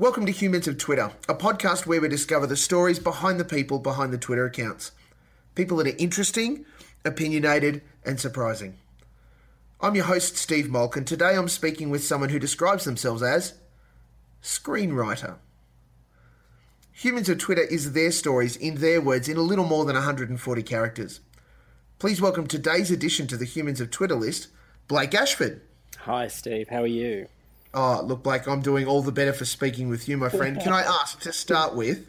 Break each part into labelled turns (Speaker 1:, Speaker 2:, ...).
Speaker 1: Welcome to Humans of Twitter, a podcast where we discover the stories behind the people behind the Twitter accounts. People that are interesting, opinionated, and surprising. I'm your host, Steve Molk, and today I'm speaking with someone who describes themselves as screenwriter. Humans of Twitter is their stories in their words in a little more than 140 characters. Please welcome today's addition to the Humans of Twitter list, Blake Ayshford.
Speaker 2: Hi, Steve. How are you?
Speaker 1: Oh, look, Blake, I'm doing all the better for speaking with you, my friend. Can I ask to start with,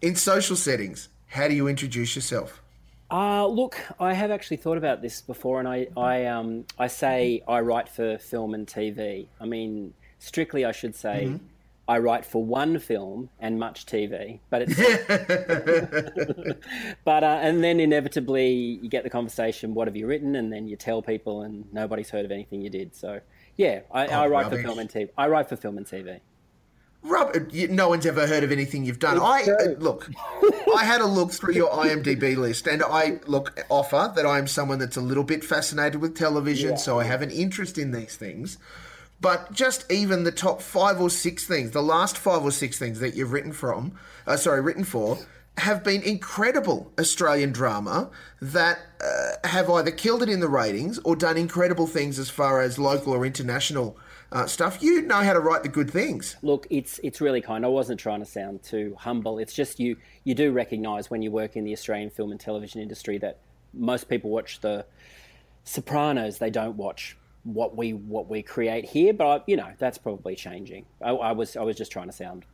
Speaker 1: in social settings, how do you introduce yourself?
Speaker 2: Uh, look, I have actually thought about this before, and I, I, um, I say I write for film and TV. I mean, strictly, I should say mm-hmm. I write for one film and much TV. But it's, but uh, and then inevitably you get the conversation, "What have you written?" And then you tell people, and nobody's heard of anything you did. So yeah, I, oh, I write rubbish. for film and TV. I write for film and TV.
Speaker 1: Rub- no one's ever heard of anything you've done. I uh, look. I had a look through your IMDb list, and I look offer that I am someone that's a little bit fascinated with television, yeah. so I have an interest in these things. But just even the top five or six things, the last five or six things that you've written from, uh, sorry, written for, have been incredible Australian drama that uh, have either killed it in the ratings or done incredible things as far as local or international uh, stuff. You know how to write the good things.
Speaker 2: Look, it's it's really kind. I wasn't trying to sound too humble. It's just you you do recognise when you work in the Australian film and television industry that most people watch the Sopranos. They don't watch what we what we create here. But you know that's probably changing. I, I was I was just trying to sound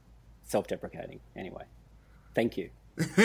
Speaker 2: self-deprecating. Anyway, thank you.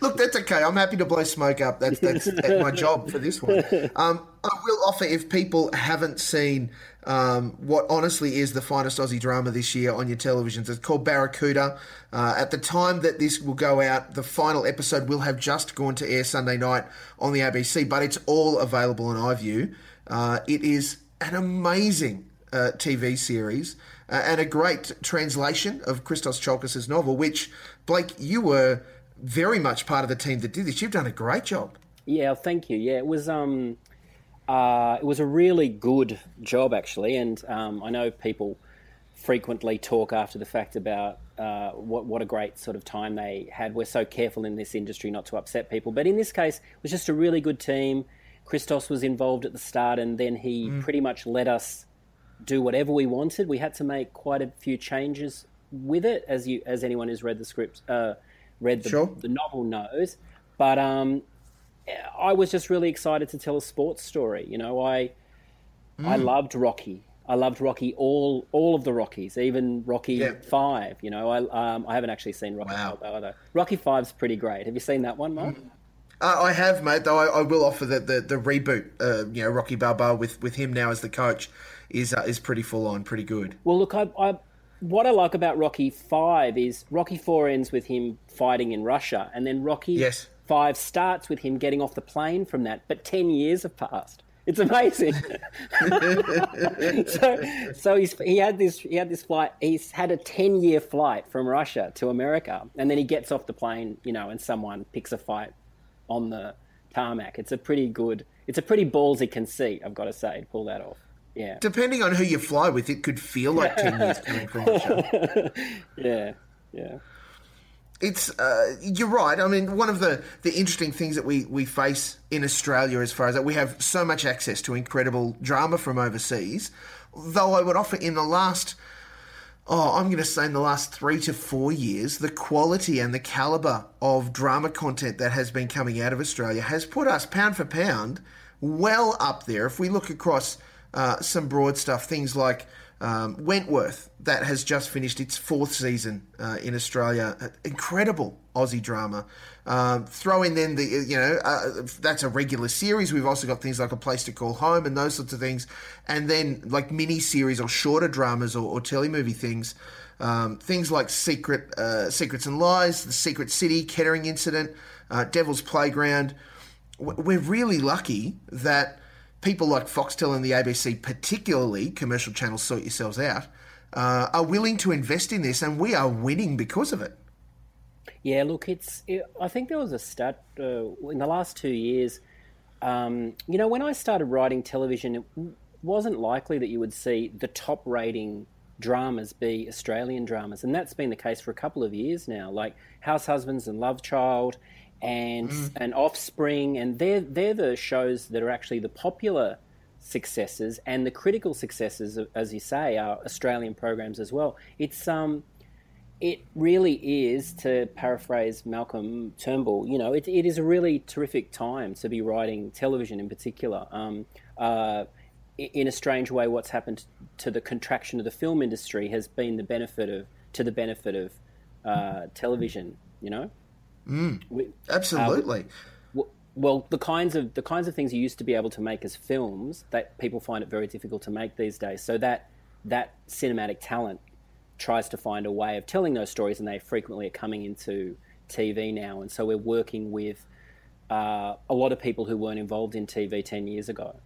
Speaker 1: Look, that's okay. I'm happy to blow smoke up. That's that's, that's my job for this one. Um, I will offer if people haven't seen um, what honestly is the finest Aussie drama this year on your televisions. It's called Barracuda. Uh, at the time that this will go out, the final episode will have just gone to air Sunday night on the ABC, but it's all available on iView. Uh, it is an amazing uh, TV series uh, and a great translation of Christos Tsiolkas' novel, which, Blake, you were very much part of the team that did this. You've done a great job.
Speaker 2: Yeah, thank you. Yeah, it was um, uh, it was a really good job actually, and um, I know people frequently talk after the fact about uh, what what a great sort of time they had. We're so careful in this industry not to upset people, but in this case, it was just a really good team. Christos was involved at the start, and then he mm. pretty much let us do whatever we wanted. We had to make quite a few changes with it, as you as anyone who's read the script, uh, read the, sure. the novel knows. But um, I was just really excited to tell a sports story. You know, I mm. I loved Rocky. I loved Rocky all all of the Rockies, even Rocky yeah. Five. You know, I um, I haven't actually seen Rocky wow. Five either. Rocky Five's pretty great. Have you seen that one, Molk? Mm.
Speaker 1: Uh, I have, mate. Though I, I will offer that the, the reboot. Uh, you know, Rocky Balboa with, with him now as the coach is uh, is pretty full on, pretty good.
Speaker 2: Well, look, I, I what I like about Rocky Five is Rocky Four ends with him fighting in Russia, and then Rocky yes. Five starts with him getting off the plane from that. But ten years have passed. It's amazing. so, so he's, he had this he had this flight. He's had a ten year flight from Russia to America, and then he gets off the plane, you know, and someone picks a fight on the tarmac. It's a pretty good, it's a pretty ballsy conceit, I've got to say, to pull that off. Yeah.
Speaker 1: Depending on who you fly with, it could feel like 10 years coming from
Speaker 2: Yeah, yeah.
Speaker 1: It's uh, you're right. I mean, one of the, the interesting things that we, we face in Australia, as far as that, we have so much access to incredible drama from overseas. Though I would offer in the last oh, I'm going to say in the last three to four years, the quality and the caliber of drama content that has been coming out of Australia has put us pound for pound well up there. If we look across uh, some broad stuff, things like um, Wentworth, that has just finished its fourth season uh, in Australia. Incredible Aussie drama. Um, throw in then the, you know, uh, that's a regular series. We've also got things like A Place to Call Home and those sorts of things. And then like mini series or shorter dramas or, or telemovie things. Um, things like Secret, uh, Secrets and Lies, The Secret City, Kettering Incident, uh, Devil's Playground. We're really lucky that people like Foxtel and the ABC, particularly commercial channels, sort yourselves out, uh, are willing to invest in this, and we are winning because of it.
Speaker 2: Yeah, look, it's. It, I think there was a stat uh, in the last two years. Um, you know, when I started writing television, it wasn't likely that you would see the top rating dramas be Australian dramas, and that's been the case for a couple of years now. Like House Husbands and Love Child, and mm. and Offspring, and they're they're the shows that are actually the popular successes and the critical successes, as you say, are Australian programs as well. It's um, it really is to paraphrase Malcolm Turnbull. You know, it, it is a really terrific time to be writing television in particular. Um, uh, in a strange way, what's happened to the contraction of the film industry has been the benefit of to the benefit of uh, television. You know,
Speaker 1: mm, we, absolutely.
Speaker 2: Uh, well, the kinds of the kinds of things you used to be able to make as films that people find it very difficult to make these days. So that that cinematic talent tries to find a way of telling those stories, and they frequently are coming into TV now. And so we're working with uh, a lot of people who weren't involved in TV ten years ago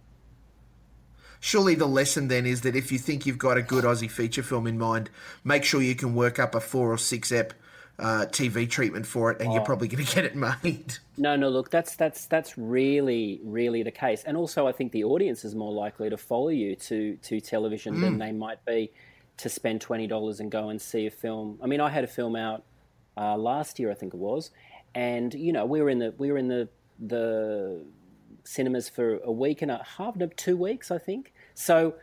Speaker 1: surely the lesson then is that if you think you've got a good Aussie feature film in mind, make sure you can work up a four or six ep uh, TV treatment for it, and oh. you're probably going to get it made.
Speaker 2: No, no, look, that's that's that's really really the case, and also I think the audience is more likely to follow you to to television mm. than they might be to spend twenty dollars and go and see a film. I mean, I had a film out uh, last year, I think it was, and you know we were in the we were in the the cinemas for a week and a half, no, two weeks, I think. So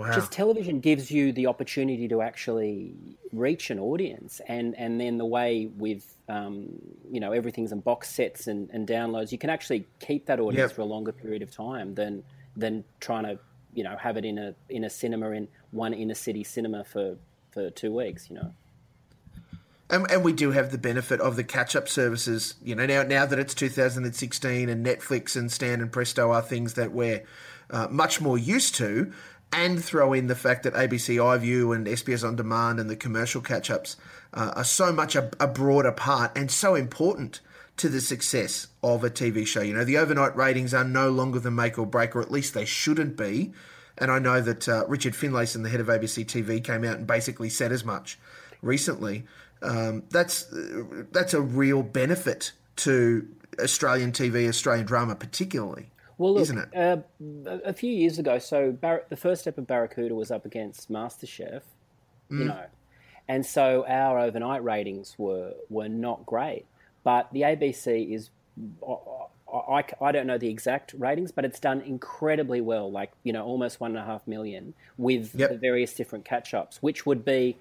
Speaker 2: wow. just television gives you the opportunity to actually reach an audience, and and then the way with um, you know everything's in box sets and, and downloads, you can actually keep that audience yep. for a longer period of time than than trying to you know have it in a in a cinema in one inner city cinema for for two weeks. You know.
Speaker 1: And, and, we do have the benefit of the catch-up services. You know, now now that it's 2016 and Netflix and Stan and Presto are things that we're uh, much more used to, and throw in the fact that ABC iView and SBS On Demand and the commercial catch-ups uh, are so much a, a broader part and so important to the success of a TV show. You know, the overnight ratings are no longer the make or break, or at least they shouldn't be. And I know that uh, Richard Finlayson, the head of ABC TV, came out and basically said as much recently um, that's that's a real benefit to Australian TV, Australian drama, particularly. Well, look, isn't it?
Speaker 2: Uh, a few years ago, so Bar- the first step of Barracuda was up against MasterChef, mm. you know, and so our overnight ratings were were not great. But the ABC is, I, I don't know the exact ratings, but it's done incredibly well, like you know, almost one and a half million with yep. the various different catch ups, which would be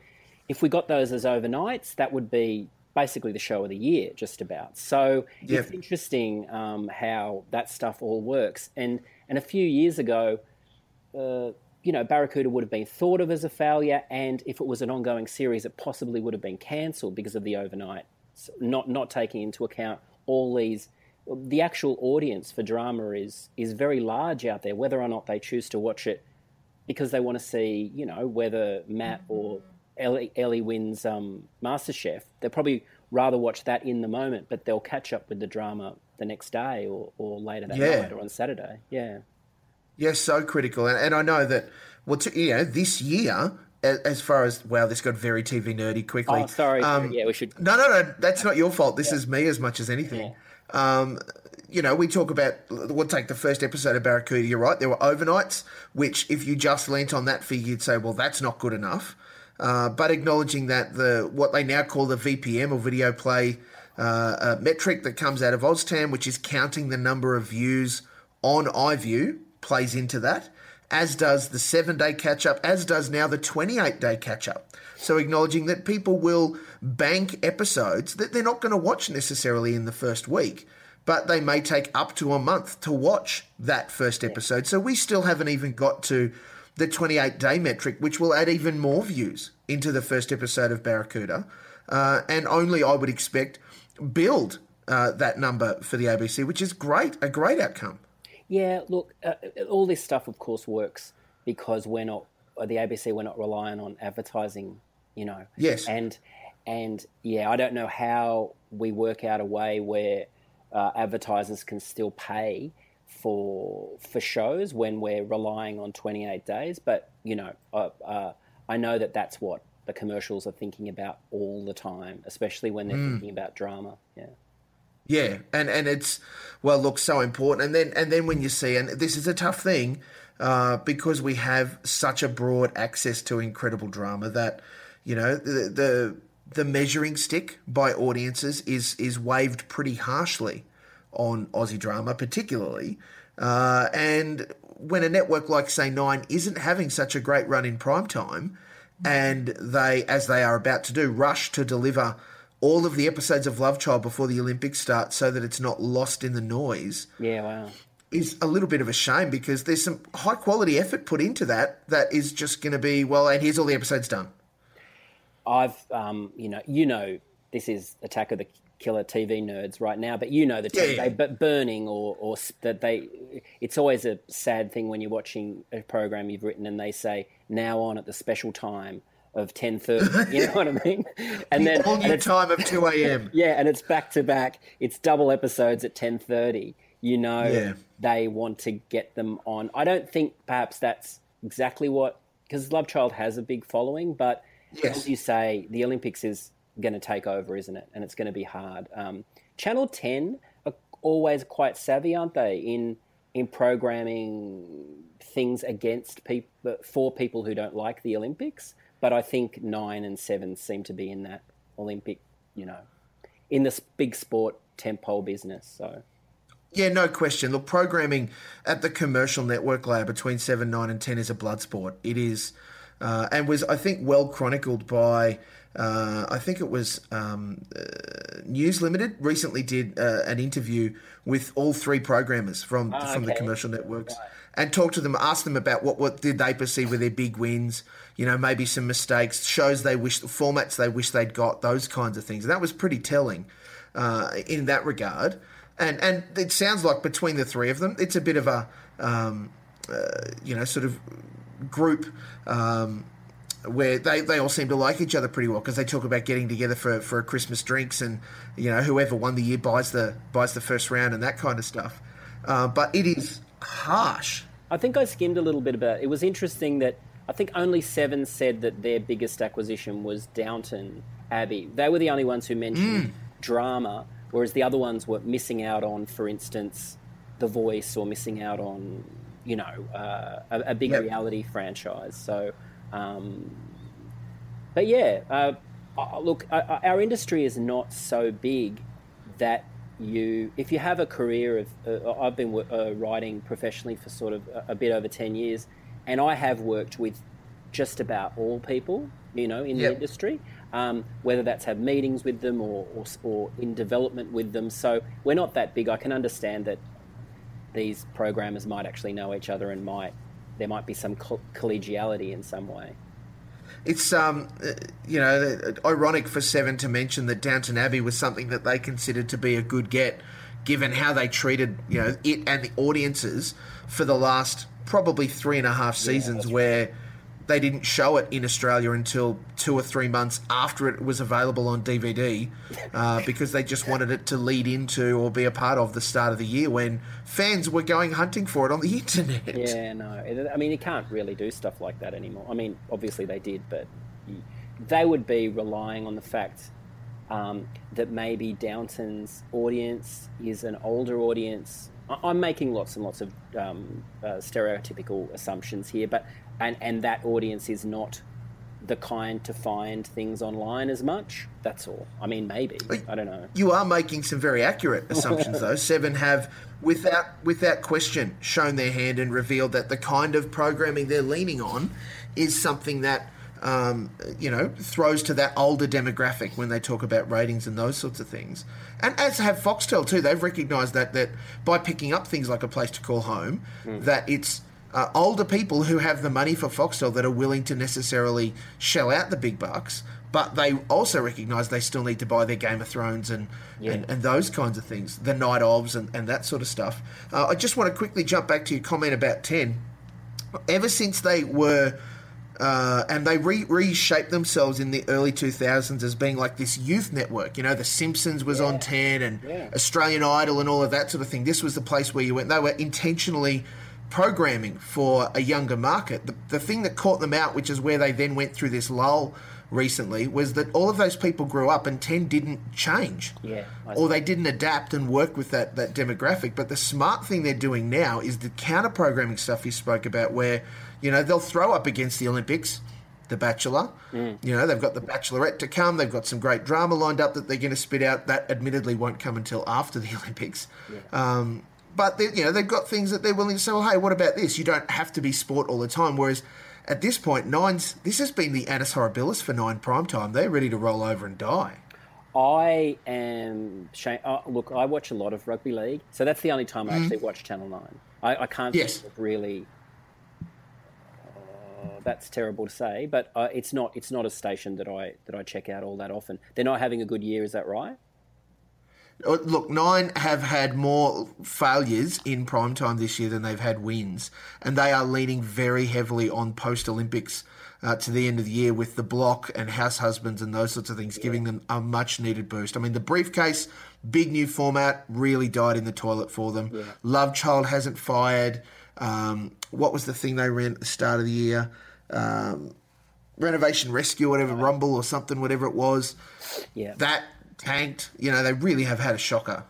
Speaker 2: if we got those as overnights, that would be basically the show of the year, just about. So it's interesting um, how that stuff all works. And and a few years ago, uh, you know, Barracuda would have been thought of as a failure, and if it was an ongoing series, it possibly would have been cancelled because of the overnight, not not taking into account all these. The actual audience for drama is is very large out there. Whether or not they choose to watch it because they want to see, you know, whether Matt or Ellie, Ellie wins um, MasterChef, they'll probably rather watch that in the moment, but they'll catch up with the drama the next day or, or later that yeah. night or on Saturday. Yeah.
Speaker 1: Yeah, so critical. And, and I know that, well, to, you know, this year, as far as wow, this got very TV nerdy quickly.
Speaker 2: Oh, sorry. Um, yeah, we should.
Speaker 1: No, no, no. That's not your fault. This yeah. is me as much as anything. Yeah. Um, you know, we talk about. We'll take the first episode of Barracuda. You're right. There were overnights, which if you just leant on that figure, you'd say, well, that's not good enough. Uh, but acknowledging that the what they now call the VPM or video play uh, uh, metric that comes out of OzTAM, which is counting the number of views on iView, plays into that, as does the seven day catch up, as does now the 28 day catch up. So acknowledging that people will bank episodes that they're not going to watch necessarily in the first week, but they may take up to a month to watch that first episode. So we still haven't even got to the 28 day metric, which will add even more views into the first episode of Barracuda. Uh, and only, I would expect, build uh, that number for the ABC, which is great, a great outcome.
Speaker 2: Yeah, look, uh, all this stuff, of course, works because we're not, the ABC, we're not relying on advertising, you know.
Speaker 1: Yes.
Speaker 2: And, and yeah, I don't know how we work out a way where uh, advertisers can still pay for for shows when we're relying on 28 days. But you know, uh, uh, I know that that's what the commercials are thinking about all the time, especially when they're mm. thinking about drama. Yeah.
Speaker 1: Yeah, and and it's well, look, so important. And then and then when you see, and this is a tough thing. uh, because we have such a broad access to incredible drama that you know the, the the measuring stick by audiences is is waved pretty harshly on Aussie drama, particularly. Uh, and when a network like say Nine isn't having such a great run in prime time, and they, as they are about to do, rush to deliver all of the episodes of Love Child before the Olympics start, so that it's not lost in the noise.
Speaker 2: Yeah, wow.
Speaker 1: Is a little bit of a shame because there's some high quality effort put into that that is just going to be well, and here's all the episodes done.
Speaker 2: I've, um, you know, you know, this is Attack of the Killer TV nerds right now, but you know the
Speaker 1: Yeah, yeah.
Speaker 2: but burning or or that they. It's always a sad thing when you're watching a program you've written and they say now on at the special time of ten thirty. You know what I mean? And then
Speaker 1: All
Speaker 2: and
Speaker 1: new time of two a.m.
Speaker 2: yeah, and it's back to back. It's double episodes at ten thirty. You know
Speaker 1: Yeah.
Speaker 2: they want to get them on. I don't think perhaps that's exactly what because Love Child has a big following, but
Speaker 1: Yes.
Speaker 2: as you say, the Olympics is going to take over, isn't it? And it's going to be hard. Um, Channel Ten are always quite savvy, aren't they, in in programming things against people for people who don't like the Olympics. But I think nine and seven seem to be in that Olympic, you know, in this big sport tempo business. So
Speaker 1: Yeah, no question. Look, programming at the commercial network layer between seven, nine, and ten is a blood sport. It is, uh, and was I think well chronicled by. Uh, I think it was um, uh, News Limited recently did uh, an interview with all three programmers from from the commercial networks and talked to them, asked them about what what did they perceive were their big wins. You know, maybe some mistakes, shows they wish, formats they wish they'd got, those kinds of things. And that was pretty telling uh, in that regard. And and it sounds like between the three of them, it's a bit of a um, uh, you know sort of group um, where they, they all seem to like each other pretty well because they talk about getting together for, for Christmas drinks and you know whoever won the year buys the buys the first round and that kind of stuff. Uh, but it is harsh.
Speaker 2: I think I skimmed a little bit about. It was interesting that I think only seven said that their biggest acquisition was Downton Abbey. They were the only ones who mentioned drama, whereas the other ones were missing out on, for instance, The Voice or missing out on, you know, uh, a, a big
Speaker 1: Yep.
Speaker 2: reality franchise. So, um, but yeah, uh, uh, look, uh, our industry is not so big that you, if you have a career of, uh, I've been uh, writing professionally for sort of a, a bit over 10 years, and I have worked with just about all people, you know, in
Speaker 1: Yep.
Speaker 2: the industry, um, whether that's have meetings with them or, or, or in development with them. So we're not that big. I can understand that these programmers might actually know each other and might, there might be some co- collegiality in some way.
Speaker 1: It's um, uh, you know, ironic for Seven to mention that Downton Abbey was something that they considered to be a good get, given how they treated you know it and the audiences for the last probably three and a half seasons, where they didn't show it in Australia until two or three months after it was available on DVD, uh, because they just wanted it to lead into or be a part of the start of the year when fans were going hunting for it on the internet.
Speaker 2: Yeah, no. I mean, you can't really do stuff like that anymore. I mean, obviously they did, but they would be relying on the fact um, that maybe Downton's audience is an older audience. I'm making lots and lots of um, uh, stereotypical assumptions here, but and and that audience is not the kind to find things online as much. That's all. I mean, maybe I don't know.
Speaker 1: You are making some very accurate assumptions, though. Seven have, without without question, shown their hand and revealed that the kind of programming they're leaning on is something that um, you know throws to that older demographic when they talk about ratings and those sorts of things. And as have Foxtel too, they've recognised that that by picking up things like a place to call home, that it's uh, older people who have the money for Foxtel that are willing to necessarily shell out the big bucks, but they also recognise they still need to buy their Game of Thrones and, and, and those kinds of things, the Night Ofs and, and that sort of stuff. Uh, I just want to quickly jump back to your comment about 10. Ever since they were. Uh, and they re- reshaped themselves in the early 2000s as being like this youth network. You know, The Simpsons was on 10 and
Speaker 2: Yeah.
Speaker 1: Australian Idol and all of that sort of thing. This was the place where you went. They were intentionally programming for a younger market. The, the thing that caught them out, which is where they then went through this lull recently was that all of those people grew up and 10 didn't change.
Speaker 2: Yeah,
Speaker 1: Or they didn't adapt and work with that, that demographic. But the smart thing they're doing now is the counter programming stuff you spoke about, where, you know, they'll throw up against the Olympics, The Bachelor.
Speaker 2: Mm.
Speaker 1: You know, they've got The Bachelorette to come. They've got some great drama lined up that they're going to spit out. That admittedly won't come until after the Olympics. Um, but they, you know they've got things that they're willing to say. Well, hey, what about this? You don't have to be sport all the time. Whereas at this point, Nine's this has been the annus horribilis for Nine prime time. They're ready to roll over and die.
Speaker 2: I am. Shame, oh, look, I watch a lot of rugby league, so that's the only time
Speaker 1: Mm-hmm.
Speaker 2: I actually watch Channel Nine. I, I can't
Speaker 1: Yes.
Speaker 2: think of really. Uh, that's terrible to say, but uh, it's not. It's not a station that I that I check out all that often. They're not having a good year. Is that right?
Speaker 1: Uh, Look, Nine have had more failures in prime time this year than they've had wins, and they are leaning very heavily on post Olympics uh, to the end of the year with the block and house husbands and those sorts of things, giving them a much needed boost. I mean, the briefcase, big new format, really died in the toilet for them. Love Child hasn't fired. Um, what was the thing they ran at the start of the year? Um, Renovation Rescue, whatever, Rumble or something, whatever it was.
Speaker 2: Yeah.
Speaker 1: That tanked. You know, they really have had a shocker.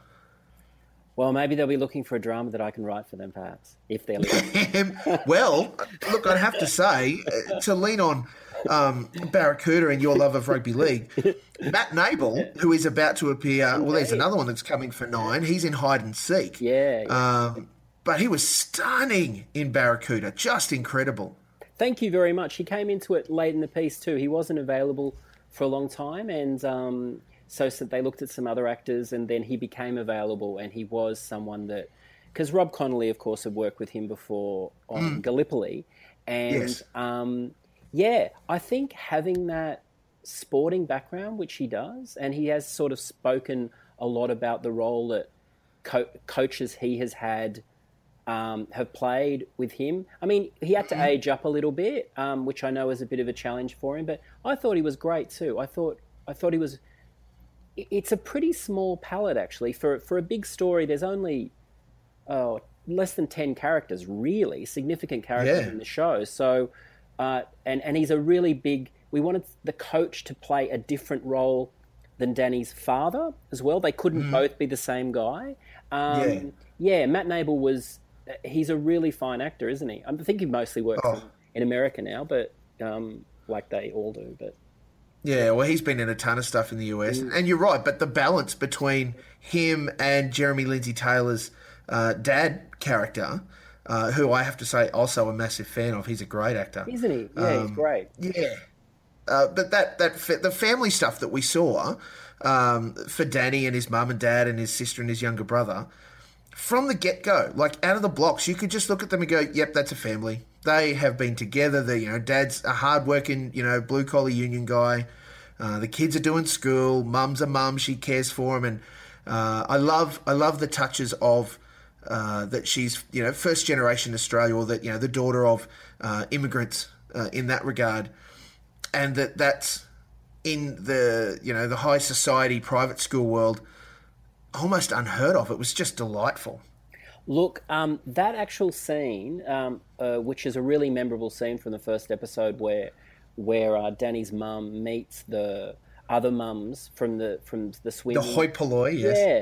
Speaker 2: Well, maybe they'll be looking for a drama that I can write for them, perhaps, if they're listening.
Speaker 1: well, look, I'd have to say, uh, to lean on um, Barracuda and your love of rugby league, Matt Nable, who is about to appear, well, there's another one that's coming for nine. He's in hide and seek.
Speaker 2: Yeah. yeah.
Speaker 1: Um, but he was stunning in Barracuda, just incredible.
Speaker 2: Thank you very much. He came into it late in the piece too. He wasn't available for a long time, and um, so, so they looked at some other actors, and then he became available, and he was someone that because Rob Connolly, of course, had worked with him before on Gallipoli, and
Speaker 1: Yes.
Speaker 2: um, yeah, I think having that sporting background, which he does, and he has sort of spoken a lot about the role that co- coaches he has had um, have played with him. I mean, he had to age up a little bit, um, which I know is a bit of a challenge for him. But I thought he was great too. I thought I thought he was. It's a pretty small palette actually for for a big story. There's only oh less than ten characters really significant characters
Speaker 1: Yeah.
Speaker 2: in the show. So uh, and and he's a really big. We wanted the coach to play a different role than Danny's father as well. They couldn't both be the same guy. Um,
Speaker 1: Yeah.
Speaker 2: yeah, Matt Nable was. He's a really fine actor, isn't he? I think he mostly works
Speaker 1: Oh.
Speaker 2: in, in America now, but um, like they all do. But
Speaker 1: Yeah, well, he's been in a ton of stuff in the US, and you're right. But the balance between him and Jeremy Lindsay Taylor's uh, dad character, uh, who I have to say also a massive fan of, he's a great actor.
Speaker 2: isn't he? Yeah, he's great.
Speaker 1: Yeah, uh, but that that the family stuff that we saw um, for Danny and his mum and dad and his sister and his younger brother from the get go, like out of the blocks, you could just look at them and go, "Yep, that's a family. They have been together. They, you know, dad's a hardworking, you know, blue collar union guy. Uh, the kids are doing school. Mum's a mum. She cares for them, and uh, I love I love the touches of." Uh, that she's, you know, first generation Australia, or that you know, the daughter of uh, immigrants uh, in that regard, and that that's in the you know the high society private school world almost unheard of. It was just delightful.
Speaker 2: Look, um, that actual scene, um, uh, which is a really memorable scene from the first episode, where where uh, Danny's mum meets the other mums from the from the swim.
Speaker 1: The hoi polloi, yes.
Speaker 2: Yeah,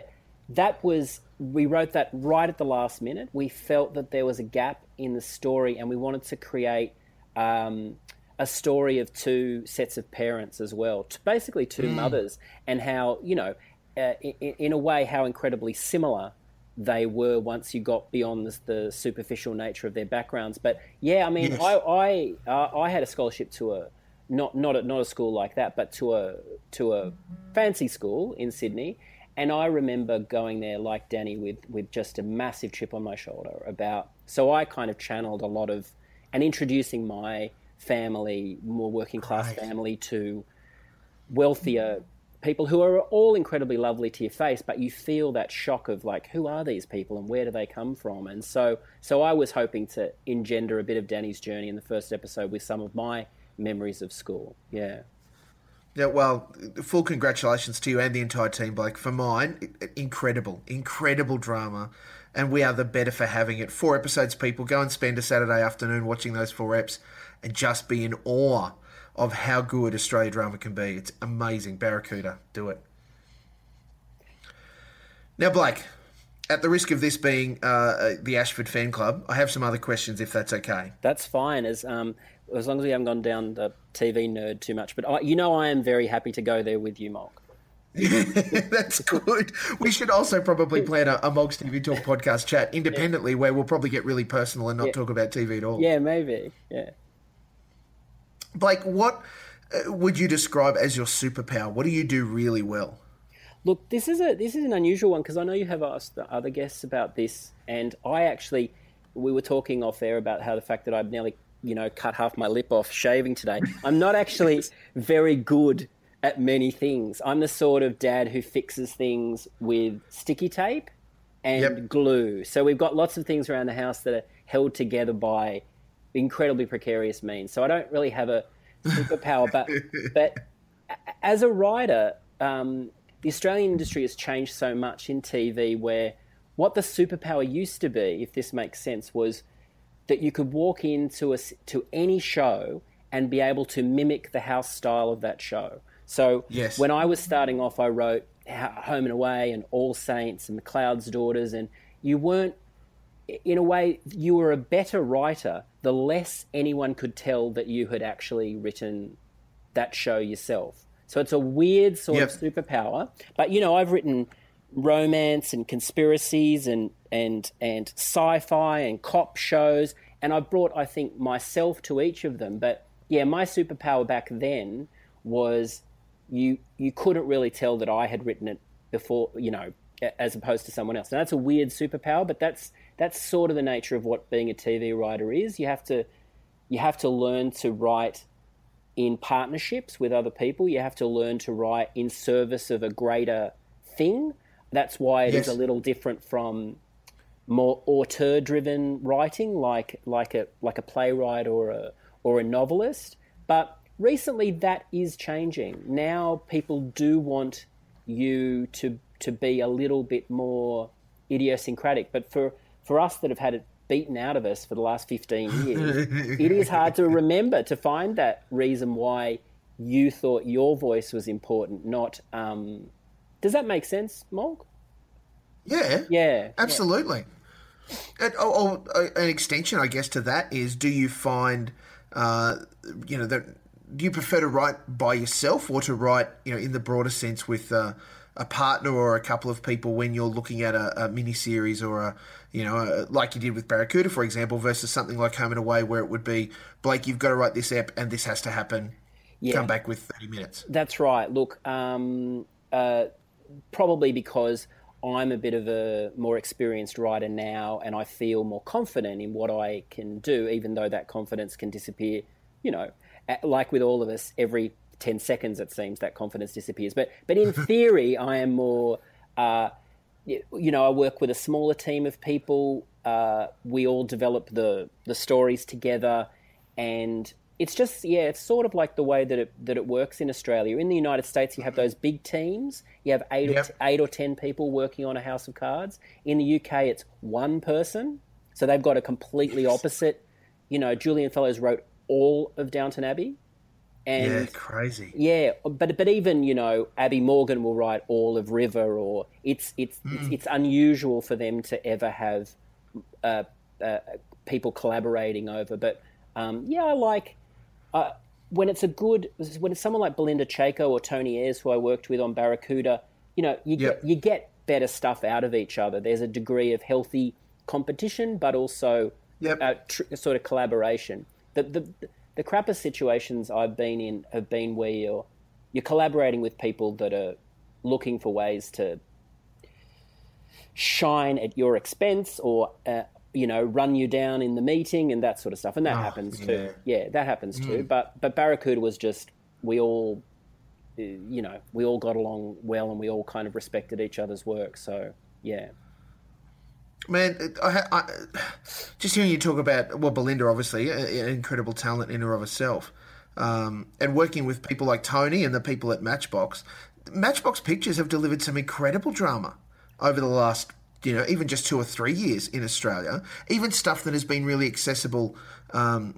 Speaker 2: that was we wrote that right at the last minute. We felt that there was a gap in the story, and we wanted to create um, a story of two sets of parents as well, basically two mothers, and how you know, uh, in, in a way, how incredibly similar they were once you got beyond the, the superficial nature of their backgrounds. But yeah, I mean,
Speaker 1: Yes.
Speaker 2: I I, uh, I had a scholarship to a not not a, not a school like that, but to a to a fancy school in Sydney. And I remember going there like Danny with with just a massive chip on my shoulder about. So I kind of channeled a lot of and introducing my family, more working class
Speaker 1: Right.
Speaker 2: family, to wealthier people who are all incredibly lovely to your face, but you feel that shock of like, who are these people and where do they come from? And so, so I was hoping to engender a bit of Danny's journey in the first episode with some of my memories of school. Yeah.
Speaker 1: Yeah, well, full congratulations to you and the entire team, Blake. For mine, incredible, incredible drama, and we are the better for having it. Four episodes, people. Go and spend a Saturday afternoon watching those four eps and just be in awe of how good Australia drama can be. It's amazing. Barracuda, do it. Now, Blake, at the risk of this being uh, the Ayshford fan club, I have some other questions if that's okay.
Speaker 2: That's fine, as um, as long as we haven't gone down the TV nerd too much. But I, you know, I am very happy to go there with you, Molk.
Speaker 1: That's good. We should also probably plan a, a Mogs TV Talk podcast chat independently yeah. where we'll probably get really personal and not yeah. talk about TV at all.
Speaker 2: Yeah, maybe. Yeah.
Speaker 1: Blake, what uh, would you describe as your superpower? What do you do really well?
Speaker 2: Look, this is a this is an unusual one because I know you have asked the other guests about this, and I actually we were talking off air about how the fact that I've nearly you know cut half my lip off shaving today. I'm not actually very good at many things. I'm the sort of dad who fixes things with sticky tape and yep. glue. So we've got lots of things around the house that are held together by incredibly precarious means. So I don't really have a superpower, but but as a writer, um, the Australian industry has changed so much in TV where what the superpower used to be, if this makes sense, was that you could walk into a, to any show and be able to mimic the house style of that show. So yes. when I was starting off, I wrote Home and Away and All Saints and McLeod's Daughters, and you weren't, in a way, you were a better writer the less anyone could tell that you had actually written that show yourself. So it's a weird sort yep. of superpower. But you know, I've written romance and conspiracies and and and sci-fi and cop shows, and I've brought I think myself to each of them. But yeah, my superpower back then was you you couldn't really tell that I had written it before, you know, as opposed to someone else. Now that's a weird superpower, but that's that's sort of the nature of what being a TV writer is. You have to you have to learn to write in partnerships with other people. You have to learn to write in service of a greater thing. That's why it yes. is a little different from more auteur driven writing like like a like a playwright or a or a novelist. But recently that is changing. Now people do want you to to be a little bit more idiosyncratic. But for for us that have had it beaten out of us for the last 15 years, it is hard to remember to find that reason why you thought your voice was important, not. Um, does that make sense, Molk?
Speaker 1: Yeah.
Speaker 2: Yeah.
Speaker 1: Absolutely. Yeah. And, oh, oh, an extension, I guess, to that is: Do you find, uh, you know, that do you prefer to write by yourself or to write, you know, in the broader sense with uh, a partner or a couple of people when you're looking at a, a mini series or a, you know, a, like you did with Barracuda, for example, versus something like Home and Away where it would be, Blake, you've got to write this app and this has to happen. Yeah. Come back with 30 minutes.
Speaker 2: That's right. Look, um, uh, probably because I'm a bit of a more experienced writer now and I feel more confident in what I can do, even though that confidence can disappear, you know, like with all of us, every 10 seconds it seems that confidence disappears. But, but in theory, I am more, uh, you know, I work with a smaller team of people. Uh, we all develop the, the stories together. And it's just, yeah, it's sort of like the way that it, that it works in Australia. In the United States, you have those big teams. You have eight, yep. or t- eight or 10 people working on a House of Cards. In the UK, it's one person. So they've got a completely opposite. You know, Julian Fellowes wrote all of Downton Abbey.
Speaker 1: And yeah, crazy.
Speaker 2: Yeah, but but even you know Abi Morgan will write all of River, or it's it's mm. it's, it's, unusual for them to ever have uh, uh, people collaborating over. But um, yeah, I like uh, when it's a good when it's someone like Belinda Chayko or Tony Ayres, who I worked with on Barracuda. You know, you yep. get you get better stuff out of each other. There's a degree of healthy competition, but also yep. Uh, tr- sort of collaboration the, the, the crapper situations I've been in have been where you're, you're collaborating with people that are looking for ways to shine at your expense or uh, you know run you down in the meeting and that sort of stuff. And that oh, happens too. Yeah. yeah that happens mm. too but but barracuda was just we all you know we all got along well and we all kind of respected each other's work. So yeah
Speaker 1: Man, I, I, just hearing you talk about well, Belinda, obviously, an incredible talent in and of herself, um, and working with people like Tony and the people at Matchbox. Matchbox Pictures have delivered some incredible drama over the last, you know, even just two or three years in Australia. Even stuff that has been really accessible um,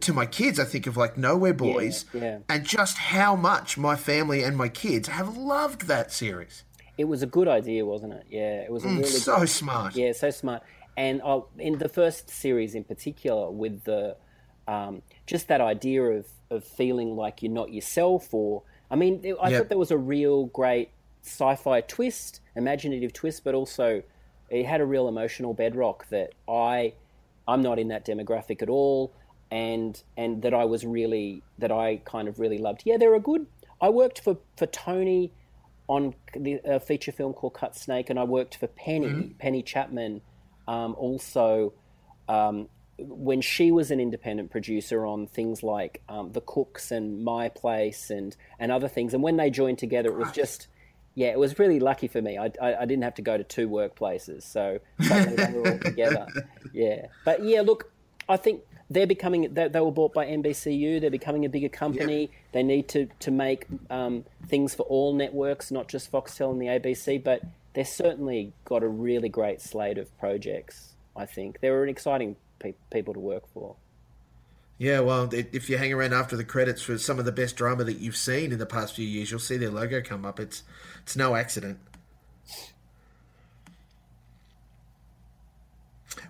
Speaker 1: to my kids, I think of like Nowhere Boys,
Speaker 2: Yeah, yeah.
Speaker 1: and just how much my family and my kids have loved that series.
Speaker 2: It was a good idea, wasn't it? Yeah, it was a really
Speaker 1: Mm, so
Speaker 2: good,
Speaker 1: smart.
Speaker 2: Yeah, so smart. And uh, in the first series, in particular, with the um, just that idea of of feeling like you're not yourself, or I mean, it- I
Speaker 1: Yep.
Speaker 2: thought there was a real great sci-fi twist, imaginative twist, but also it had a real emotional bedrock that I I'm not in that demographic at all, and and that I was really that I kind of really loved. Yeah, they're a good. I worked for for Tony on the a feature film called Cut Snake, and I worked for Penny Penny Chapman, um, also um, when she was an independent producer on things like um, The Cooks and My Place and and other things. And when they joined together, it was just yeah, it was really lucky for me. I, I, I didn't have to go to two workplaces, so they were all together. Yeah, but yeah, look, I think they're becoming they, they were bought by NBCU. They're becoming a bigger company. They need to to make um, things for all networks, not just Foxtel and the ABC. But they're certainly got a really great slate of projects. I think they're an exciting pe- people to work for.
Speaker 1: Yeah, well, if you hang around after the credits for some of the best drama that you've seen in the past few years, you'll see their logo come up. It's it's no accident.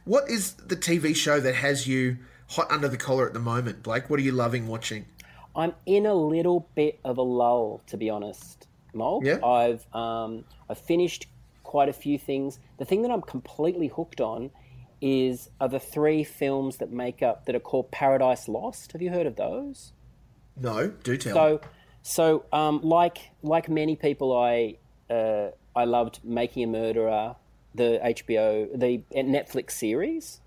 Speaker 1: What is the TV show that has you hot under the collar at the moment, Blake? What are you loving watching?
Speaker 2: I'm in a little bit of a lull, to be honest, Mol.
Speaker 1: Yeah?
Speaker 2: I've um, I've finished quite a few things. The thing that I'm completely hooked on is are the three films that make up that are called Paradise Lost. Have you heard of those?
Speaker 1: No, do tell.
Speaker 2: So, so um, like like many people, I uh, I loved Making a Murderer, the HBO, the Netflix series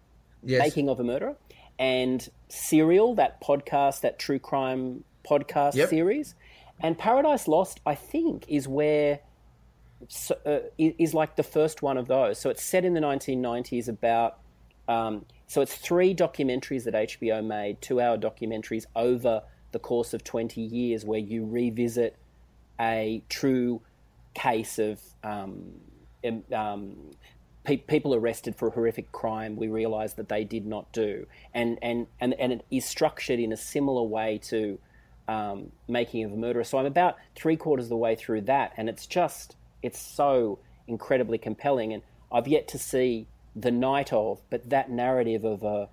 Speaker 1: yes.
Speaker 2: Making of a Murderer, and Serial, that podcast, that true crime podcast
Speaker 1: Yep.
Speaker 2: series, and Paradise Lost. I think is where so, uh, is like the first one of those. So it's set in the 1990s about. Um, so it's three documentaries that HBO made, two-hour documentaries over the course of 20 years, where you revisit a true case of um, um, pe- people arrested for a horrific crime we realise that they did not do, and and and and it is structured in a similar way to um, Making of a Murderer. So I'm about three quarters of the way through that, and it's just it's so incredibly compelling, and I've yet to see the night of, but that narrative of a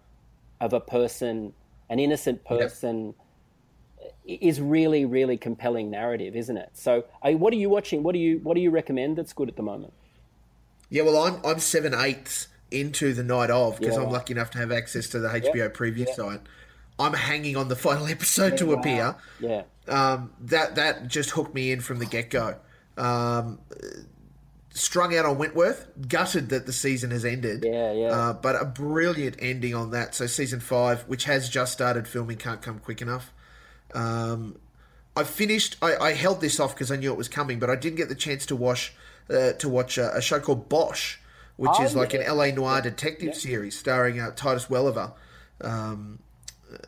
Speaker 2: of a person, an innocent person. Is really, really compelling narrative, isn't it? So, I, what are you watching? What do you What do you recommend that's good at the moment?
Speaker 1: Yeah, well, I'm I'm seven eighths into the night of because
Speaker 2: Yeah,
Speaker 1: I'm lucky enough to have access to the HBO preview site. I'm hanging on the final episode to appear.
Speaker 2: Yeah,
Speaker 1: Um, that that just hooked me in from the get go. Um, strung out on Wentworth, gutted that the season has ended.
Speaker 2: Yeah, yeah.
Speaker 1: Uh, but a brilliant ending on that. So season five, which has just started filming, can't come quick enough. Um, I finished. I, I held this off because I knew it was coming, but I didn't get the chance to watch uh, to watch a, a show called Bosch, which
Speaker 2: Oh,
Speaker 1: is like
Speaker 2: yeah.
Speaker 1: an LA noir detective series starring uh, Titus Welliver. Um,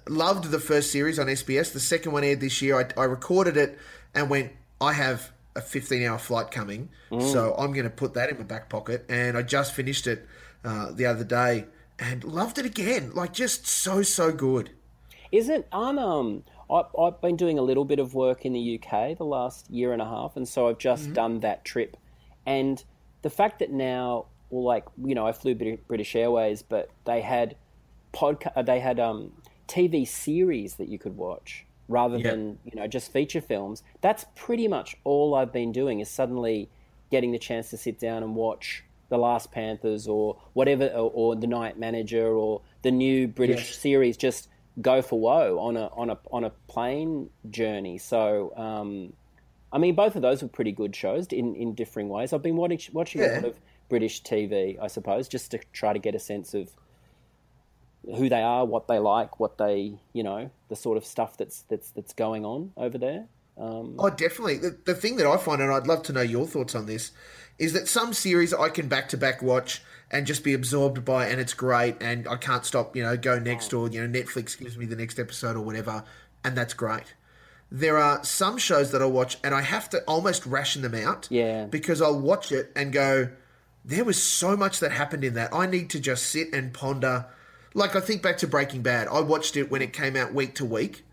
Speaker 1: loved the first series on SBS. The second one aired this year. I, I recorded it and went. I have a 15 hour flight coming, so I'm going to put that in my back pocket. And I just finished it uh, the other day and loved it again. Like just so so good.
Speaker 2: Isn't I'm um I, I've been doing a little bit of work in the UK the last year and a half, and so I've just done that trip, and the fact that now, well, like you know, I flew British Airways, but they had podcast, they had um TV series that you could watch rather
Speaker 1: Yeah.
Speaker 2: than you know just feature films. That's pretty much all I've been doing is suddenly getting the chance to sit down and watch the Last Panthers or whatever, or, or the Night Manager or the new British
Speaker 1: Yes.
Speaker 2: series. Just go for woe on a on a on a plane journey. So, um, I mean, both of those were pretty good shows in in differing ways. I've been watching watching a lot of British TV, I suppose, just to try to get a sense of who they are, what they like, what they you know, the sort of stuff that's that's that's going on over there. Um,
Speaker 1: Oh, definitely. The, the thing that I find, and I'd love to know your thoughts on this, is that some series I can back to back watch and just be absorbed by, and it's great, and I can't stop, you know, go next, or, you know, Netflix gives me the next episode or whatever, and that's great. There are some shows that I watch, and I have to almost ration them out.
Speaker 2: Yeah.
Speaker 1: Because I'll watch it and go, there was so much that happened in that. I need to just sit and ponder like I think back to Breaking Bad. I watched it when it came out week to week,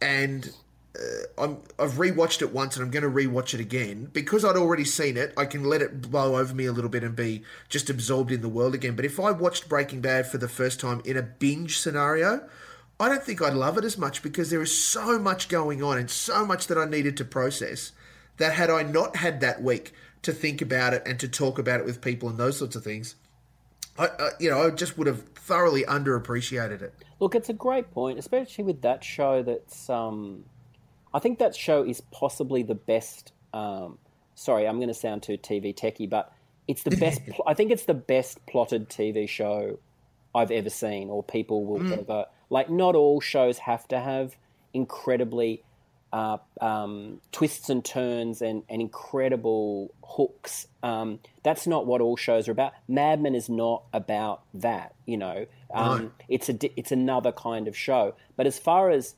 Speaker 1: and uh, I'm, I've rewatched it once, and I'm going to rewatch it again because I'd already seen it. I can let it blow over me a little bit and be just absorbed in the world again. But if I watched Breaking Bad for the first time in a binge scenario, I don't think I'd love it as much because there is so much going on and so much that I needed to process that had I not had that week to think about it and to talk about it with people and those sorts of things, I, I you know I just would have thoroughly underappreciated it.
Speaker 2: Look, it's a great point, especially with that show. That's um, I think that show is possibly the best. Um, sorry, I'm going to sound too TV techie, but it's the best. pl- I think it's the best plotted TV show I've ever seen, or people will ever like. Not all shows have to have incredibly uh, um, twists and turns and, and incredible hooks. Um, that's not what all shows are about. Mad Men is not about that. You know, um,
Speaker 1: No.
Speaker 2: it's a it's another kind of show. But as far as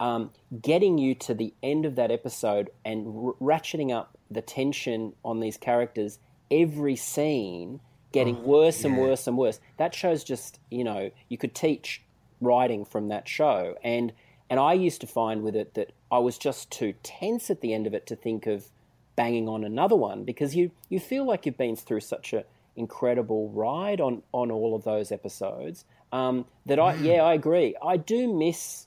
Speaker 2: um, getting you to the end of that episode and r- ratcheting up the tension on these characters every scene, getting worse and
Speaker 1: yeah.
Speaker 2: worse and worse. That show's just you know you could teach writing from that show and and I used to find with it that I was just too tense at the end of it to think of banging on another one because you you feel like you've been through such a incredible ride on on all of those episodes um, that I yeah I agree I do miss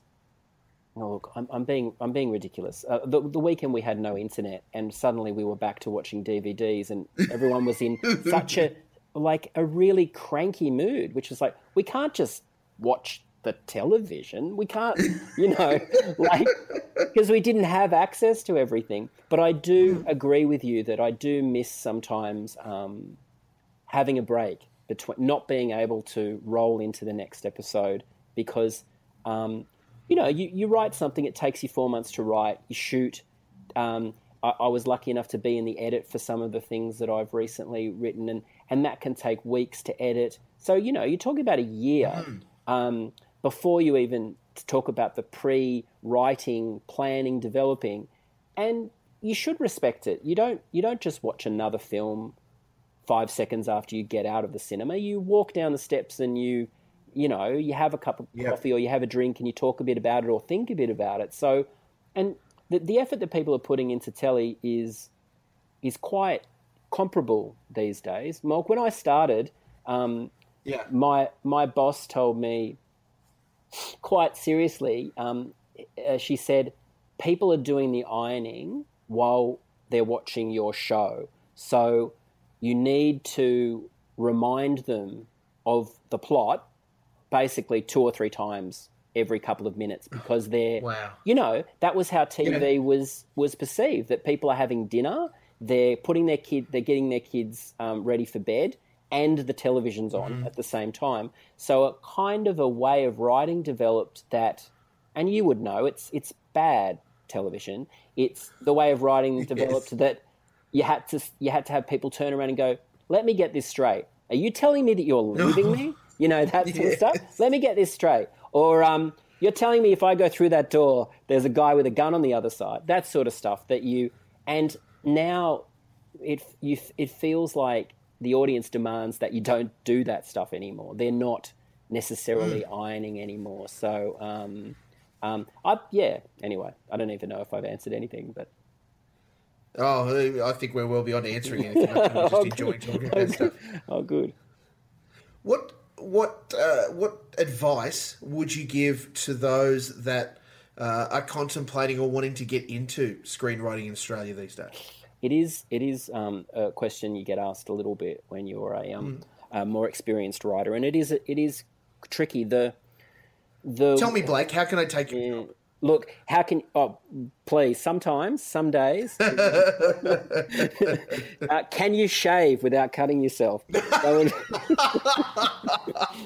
Speaker 2: Oh, look, I'm, I'm being I'm being ridiculous. Uh, the, the weekend we had no internet, and suddenly we were back to watching DVDs, and everyone was in such a like a really cranky mood, which is like we can't just watch the television. We can't, you know, like because we didn't have access to everything. But I do agree with you that I do miss sometimes um, having a break between not being able to roll into the next episode because um, you know you, you write something it takes you four months to write you shoot um, I, I was lucky enough to be in the edit for some of the things that I've recently written and and that can take weeks to edit so you know you're talking about a year um, before you even talk about the pre-writing planning developing and you should respect it you don't you don't just watch another film five seconds after you get out of the cinema. You walk down the steps and you, you know, you have a cup of
Speaker 1: Yep.
Speaker 2: coffee or you have a drink and you talk a bit about it or think a bit about it. So, and the, the effort that people are putting into telly is is quite comparable these days. Mark, when I started, um,
Speaker 1: Yeah.
Speaker 2: my my boss told me quite seriously. Um, uh, she said, "People are doing the ironing while they're watching your show, so you need to remind them of the plot, basically two or three times every couple of minutes, because they're
Speaker 1: Wow.
Speaker 2: you know that was how TV was was perceived. That people are having dinner, they're putting their kid, they're getting their kids um, ready for bed, and the television's on at the same time. So a kind of a way of writing developed that, and you would know it's it's bad television. It's the way of writing developed that you had to you had to have people turn around and go, "Let me get this straight. Are you telling me that you're leaving me? You know that sort of stuff. Let me get this straight." Or um, you're telling me if I go through that door, there's a guy with a gun on the other side. That sort of stuff that you and now it you it feels like the audience demands that you don't do that stuff anymore. They're not necessarily ironing anymore. So um, um, I yeah. Anyway, I don't even know if I've answered anything, but
Speaker 1: Oh, I think we're well beyond answering anything. I'm just enjoying talking about stuff.
Speaker 2: oh, good.
Speaker 1: What what uh, what advice would you give to those that uh, are contemplating or wanting to get into screenwriting in Australia these days?
Speaker 2: It is it is um, a question you get asked a little bit when you're a, um, a more experienced writer, and it is it is tricky. The the
Speaker 1: Tell me, Blake, how can I take you?
Speaker 2: Look how can oh please sometimes some days. Uh, can you shave without cutting yourself? That would,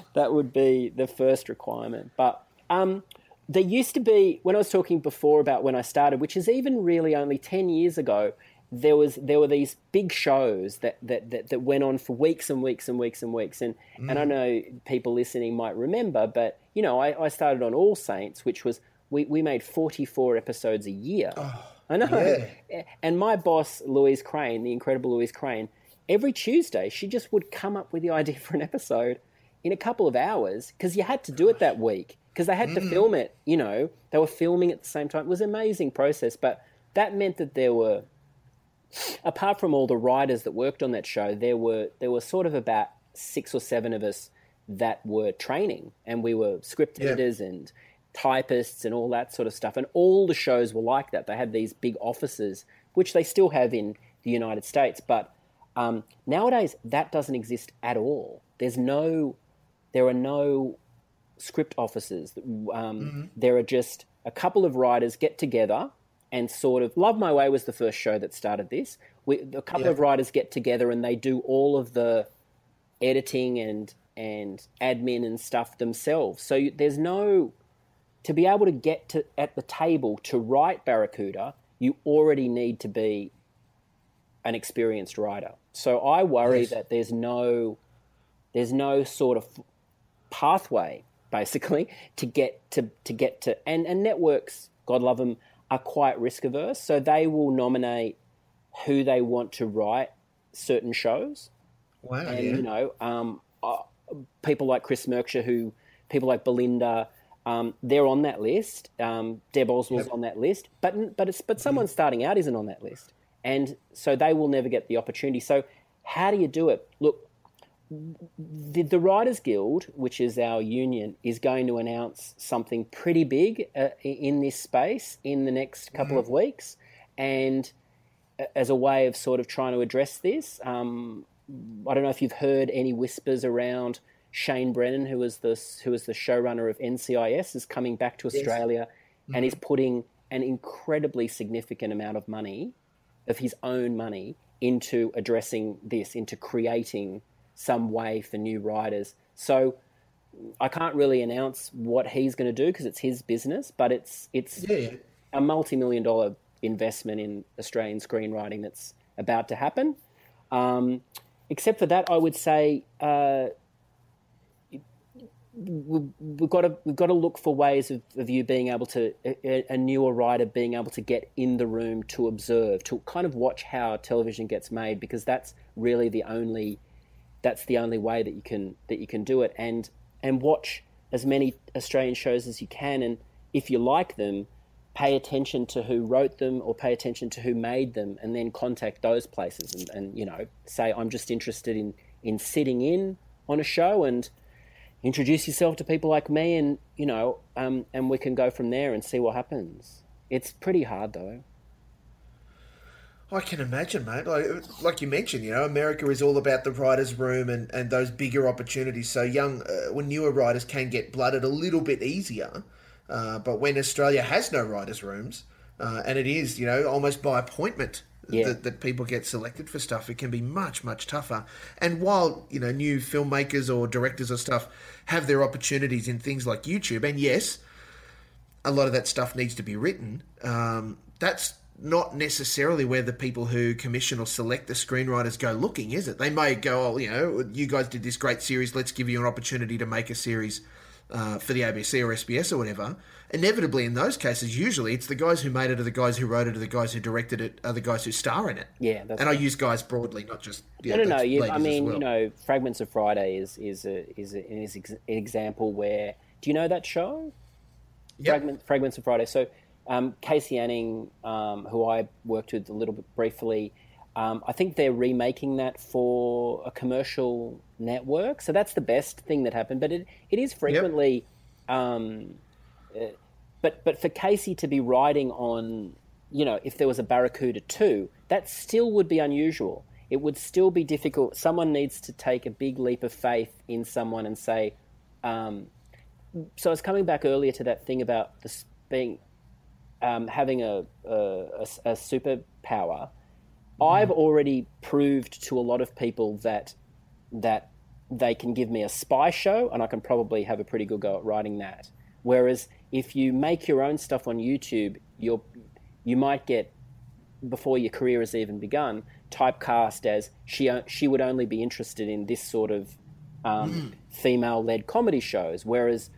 Speaker 2: that would be the first requirement. But um, there used to be when i was talking before about when i started which is even really only 10 years ago there was there were these big shows that that, that, that went on for weeks and weeks and weeks and weeks. And and I know people listening might remember but you know I, I started on All Saints which was we, we made 44 episodes a year oh, I know and my boss Louise Crane the incredible Louise Crane every Tuesday she just would come up with the idea for an episode in a couple of hours because you had to do it that week because they had to mm. film it. You know, they were filming at the same time. It was an amazing process, but that meant that there were, apart from all the writers that worked on that show, there were there were sort of about six or seven of us that were training, and we were script
Speaker 1: Yeah.
Speaker 2: editors and typists and all that sort of stuff. And all the shows were like that. They had these big offices, which they still have in the United States, but um, nowadays that doesn't exist at all. There's no, there are no script offices. Um, There are just a couple of writers get together and sort of. Love My Way was the first show that started this. We, a couple
Speaker 1: Yeah.
Speaker 2: of writers get together and they do all of the editing and and admin and stuff themselves. So you, there's no to be able to get to at the table to write Barracuda. You already need to be an experienced writer. So I worry
Speaker 1: Yes.
Speaker 2: that there's no there's no sort of pathway basically to get to to get to and and networks god love them are quite risk averse so they will nominate who they want to write certain shows
Speaker 1: Wow.
Speaker 2: and
Speaker 1: yeah.
Speaker 2: you know um, uh, people like Chris Merksher, who people like Belinda, um, they're on that list. Um, Deb Oswald's
Speaker 1: Yep.
Speaker 2: on that list, but but it's but someone starting out isn't on that list, and so they will never get the opportunity. So how do you do it? Look, the, the Writers Guild, which is our union, is going to announce something pretty big uh, in this space in the next couple of weeks, and as a way of sort of trying to address this. Um, I don't know if you've heard any whispers around Shane Brennan, who was the who was the showrunner of NCIS, is coming back to Australia, and is putting an incredibly significant amount of money, of his own money, into addressing this, into creating some way for new writers. So. I can't really announce what he's going to do because it's his business, but it's it's
Speaker 1: Yeah,
Speaker 2: a multi-million dollar investment in Australian screenwriting that's about to happen. Um, except for that, I would say uh, we've got to we've got to look for ways of, of you being able to a, a newer writer being able to get in the room to observe to kind of watch how television gets made because that's really the only that's the only way that you can that you can do it. And and watch as many Australian shows as you can and if you like them pay attention to who wrote them or pay attention to who made them and then contact those places and, and you know say I'm just interested in in sitting in on a show and introduce yourself to people like me and you know um, and we can go from there and see what happens it's pretty hard though
Speaker 1: I can imagine, mate. Like, like you mentioned, you know, America is all about the writers' room and, and those bigger opportunities. So young, uh, when newer writers can get blooded a little bit easier, uh, but when Australia has no writers' rooms, uh, and it is, you know, almost by appointment
Speaker 2: Yeah.
Speaker 1: that, that people get selected for stuff, it can be much, much tougher. And while, you know, new filmmakers or directors or stuff have their opportunities in things like YouTube, and yes, a lot of that stuff needs to be written. Um, that's not necessarily where the people who commission or select the screenwriters go looking, is it? They may go, oh, you know, you guys did this great series. Let's give you an opportunity to make a series uh, for the ABC or SBS or whatever. Inevitably, in those cases, usually it's the guys who made it, or the guys who wrote it, or the guys who directed it, are the guys who star in it.
Speaker 2: Yeah,
Speaker 1: and I use guys broadly, not just yeah,
Speaker 2: no, no, no. You, I mean,
Speaker 1: well.
Speaker 2: you know, Fragments of Friday is is a, is, a, is an example where. Do you know that show?
Speaker 1: Yep.
Speaker 2: Fragment, Fragments of Friday. So, um, Kacie Anning, um, who I worked with a little bit briefly, um, I think they're remaking that for a commercial network. So that's the best thing that happened. But it, it is frequently. Um, uh, but but for Kacie to be riding on, you know, if there was a Barracuda two, that still would be unusual. It would still be difficult. Someone needs to take a big leap of faith in someone and say. Um, so I was coming back earlier to that thing about this being um, having a, a, a, a superpower. I've already proved to a lot of people that that they can give me a spy show and I can probably have a pretty good go at writing that. Whereas if you make your own stuff on YouTube, you're you might get before your career has even begun typecast as she she would only be interested in this sort of um, female led comedy shows. Whereas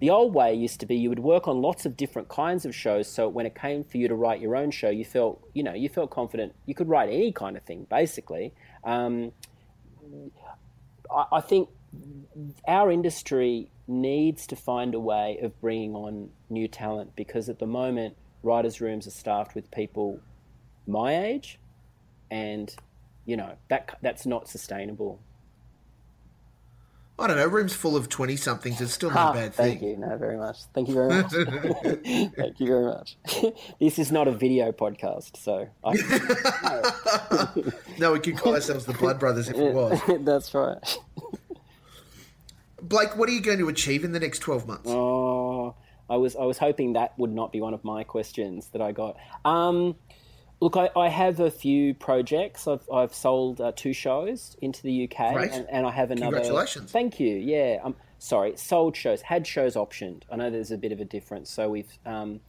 Speaker 2: the old way used to be you would work on lots of different kinds of shows. So when it came for you to write your own show, you felt you know you felt confident you could write any kind of thing basically. Um, I, think our industry needs to find a way of bringing on new talent because at the moment writers' rooms are staffed with people my age, and you know that that's not sustainable.
Speaker 1: I don't know. Rooms full of twenty somethings is still not
Speaker 2: Ah,
Speaker 1: a bad
Speaker 2: thank
Speaker 1: thing.
Speaker 2: Thank you. No, very much. Thank you very much. thank you very much. this is not a video podcast, so I,
Speaker 1: No, we could call ourselves the Blood Brothers if it was.
Speaker 2: that's right.
Speaker 1: Blake, what are you going to achieve in the next twelve months?
Speaker 2: Oh, I was I was hoping that would not be one of my questions that I got. Um, look, I, I have a few projects. I've I've sold uh, two shows into the UK, and, and I have another.
Speaker 1: Congratulations.
Speaker 2: Thank you. Yeah, I'm sorry. Sold shows, had shows optioned. I know there's a bit of a difference. So we've. Um,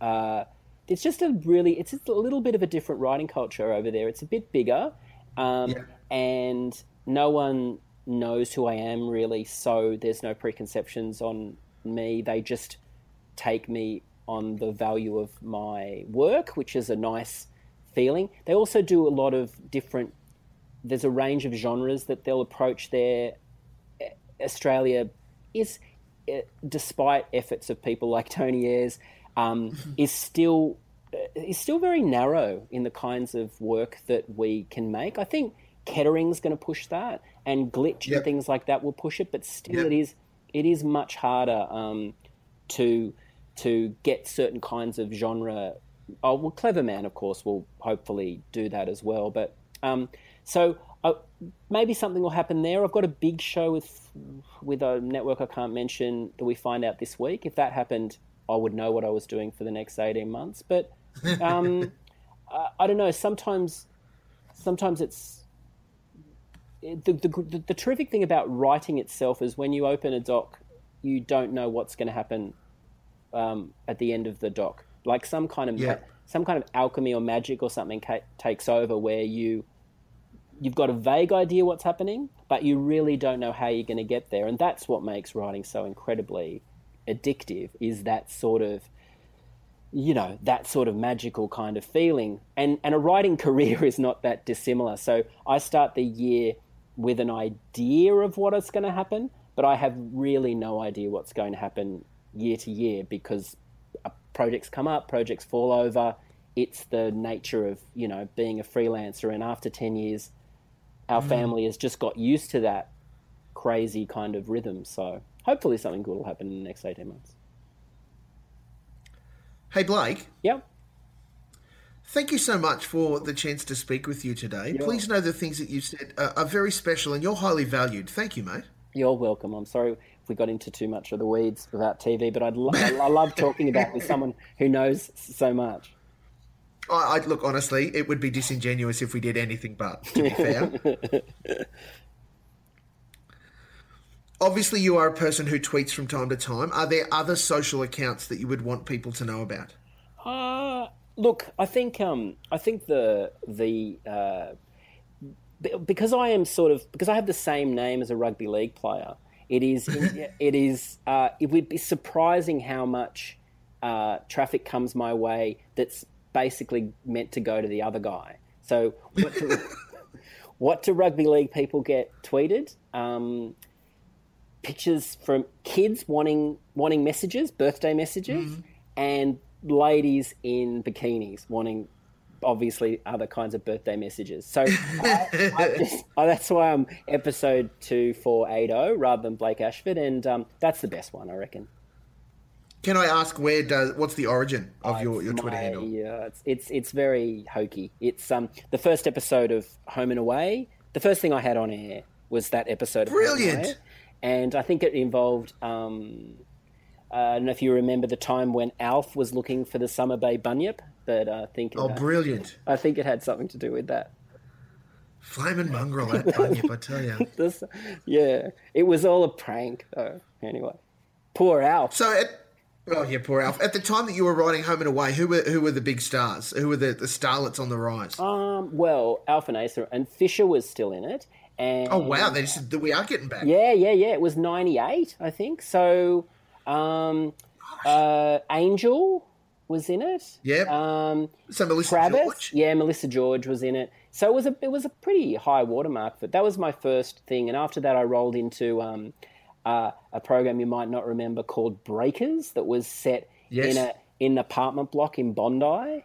Speaker 2: uh, it's just a really, it's just a little bit of a different writing culture over there. It's a bit bigger, um,
Speaker 1: Yeah.
Speaker 2: and no one knows who I am really. So there's no preconceptions on me. They just take me on the value of my work, which is a nice feeling. They also do a lot of different. There's a range of genres that they'll approach there. Australia is, eh, despite efforts of people like Tony Ayres, um, is still uh, is still very narrow in the kinds of work that we can make. I think Kettering's going to push that, and Glitch
Speaker 1: Yep.
Speaker 2: and things like that will push it. But still,
Speaker 1: Yep.
Speaker 2: it is it is much harder um, to to get certain kinds of genre. Oh well, Cleverman, of course, will hopefully do that as well. But um, so uh, maybe something will happen there. I've got a big show with with a network I can't mention that we find out this week. If that happened, I would know what I was doing for the next eighteen months. But um, I, I don't know. Sometimes, sometimes it's the, the the the terrific thing about writing itself is when you open a doc, you don't know what's going to happen um, at the end of the doc. Like some kind of
Speaker 1: Yeah.
Speaker 2: some kind of alchemy or magic or something ca- takes over where you you've got a vague idea what's happening, but you really don't know how you're going to get there, and that's what makes writing so incredibly addictive. Is that sort of you know that sort of magical kind of feeling, and and a writing career is not that dissimilar. So I start the year with an idea of what is going to happen, but I have really no idea what's going to happen year to year because uh, projects come up, projects fall over. It's the nature of you know being a freelancer, and after ten years, our mm. family has just got used to that crazy kind of rhythm. So hopefully, something good will happen in the next eighteen months.
Speaker 1: Hey, Blake,
Speaker 2: Yeah.
Speaker 1: thank you so much for the chance to speak with you today. Please know the things that you said are, are very special and you're highly valued. Thank you, mate.
Speaker 2: You're welcome. I'm sorry we got into too much of the weeds about TV, but I'd lo- I love talking about it with someone who knows so much.
Speaker 1: I, I look honestly, it would be disingenuous if we did anything but. To be fair, obviously, you are a person who tweets from time to time. Are there other social accounts that you would want people to know about?
Speaker 2: Uh, look, I think um, I think the the uh, because I am sort of because I have the same name as a rugby league player. It is it is uh, it would be surprising how much uh, traffic comes my way that's basically meant to go to the other guy. So what do, what do rugby league people get tweeted? Um, pictures from kids wanting wanting messages, birthday messages, and ladies in bikinis wanting obviously other kinds of birthday messages. So I, I just, oh, that's why I'm episode two four eight zero rather than Blake Ayshford, and um, that's the best one I reckon.
Speaker 1: Can I ask where does what's the origin of your, your Twitter
Speaker 2: My-
Speaker 1: handle?
Speaker 2: Yeah, it's, it's it's very hokey. It's um the first episode of Home and Away. The first thing I had on air was that episode. Of Home and
Speaker 1: Brilliant.
Speaker 2: Away, and I think it involved. Um, I don't know if you remember the time when Alf was looking for the Summer Bay Bunyip, but I think
Speaker 1: Oh,
Speaker 2: uh,
Speaker 1: brilliant!
Speaker 2: I think it had something to do with that.
Speaker 1: Flaming mongrel that bunyip, I tell you.
Speaker 2: This, yeah, it was all a prank. Though. Anyway, poor Alf.
Speaker 1: So at oh yeah, poor Alf. At the time that you were writing Home and Away, who were who were the big stars? Who were the, the starlets on the rise?
Speaker 2: Um, well, Alf and Ailsa and Fisher was still in it, and
Speaker 1: oh wow, they just, we are getting back.
Speaker 2: Yeah, yeah, yeah. It was ninety eight, I think. So, um, uh, Angel was in it.
Speaker 1: Yep.
Speaker 2: Um,
Speaker 1: So Melissa
Speaker 2: Travis,
Speaker 1: George.
Speaker 2: yeah, Melissa George was in it. So it was a it was a pretty high watermark. But that was my first thing, and after that, I rolled into um, uh, a program you might not remember called Breakers, that was set
Speaker 1: Yes.
Speaker 2: in a in an apartment block in Bondi.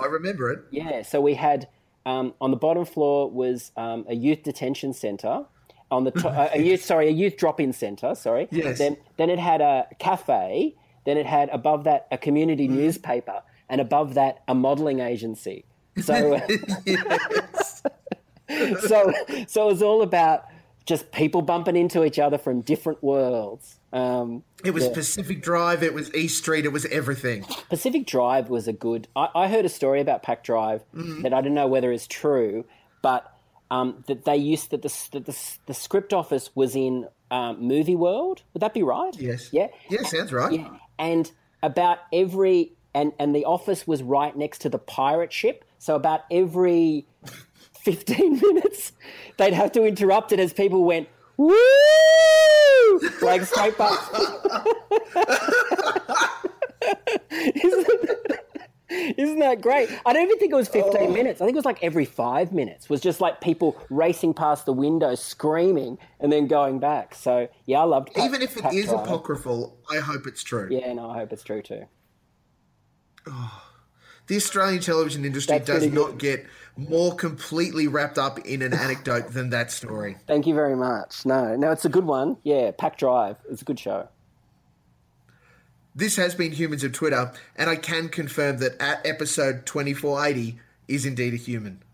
Speaker 1: I remember it.
Speaker 2: Yeah, so we had um, on the bottom floor was um, a youth detention centre. On the to- uh, a youth sorry a youth drop in centre. Sorry.
Speaker 1: Yes.
Speaker 2: Then then it had a cafe. Then it had above that a community
Speaker 1: Mm.
Speaker 2: newspaper, and above that a modelling agency. So so so it was all about just people bumping into each other from different worlds. Um,
Speaker 1: It was
Speaker 2: yeah.
Speaker 1: Pacific Drive. It was East Street. It was everything.
Speaker 2: Pacific Drive was a good. I, I heard a story about Pac Drive
Speaker 1: Mm-hmm.
Speaker 2: that I don't know whether it's true, but um, that they used that the that the, the script office was in um, Movie World. Would that be right?
Speaker 1: Yes.
Speaker 2: Yeah.
Speaker 1: Yeah, sounds right.
Speaker 2: Yeah. And about every and and the office was right next to the pirate ship. So about every fifteen minutes, they'd have to interrupt it as people went woo like straight past. Isn't, that great? I don't even think it was 15 minutes. I think it was like every five minutes. was just like people racing past the window, screaming, and then going back. So yeah, I loved. Pat-
Speaker 1: Even if it
Speaker 2: Pat
Speaker 1: is apocryphal, I hope it's true.
Speaker 2: Yeah, no, I hope it's true too. Oh.
Speaker 1: The Australian television industry
Speaker 2: That's
Speaker 1: does not get more completely wrapped up in an anecdote than that story.
Speaker 2: Thank you very much. No, no, it's a good one. Yeah, Pack Drive. It's a good show.
Speaker 1: This has been Humans of Twitter, and I can confirm that at episode 2480 is indeed a human.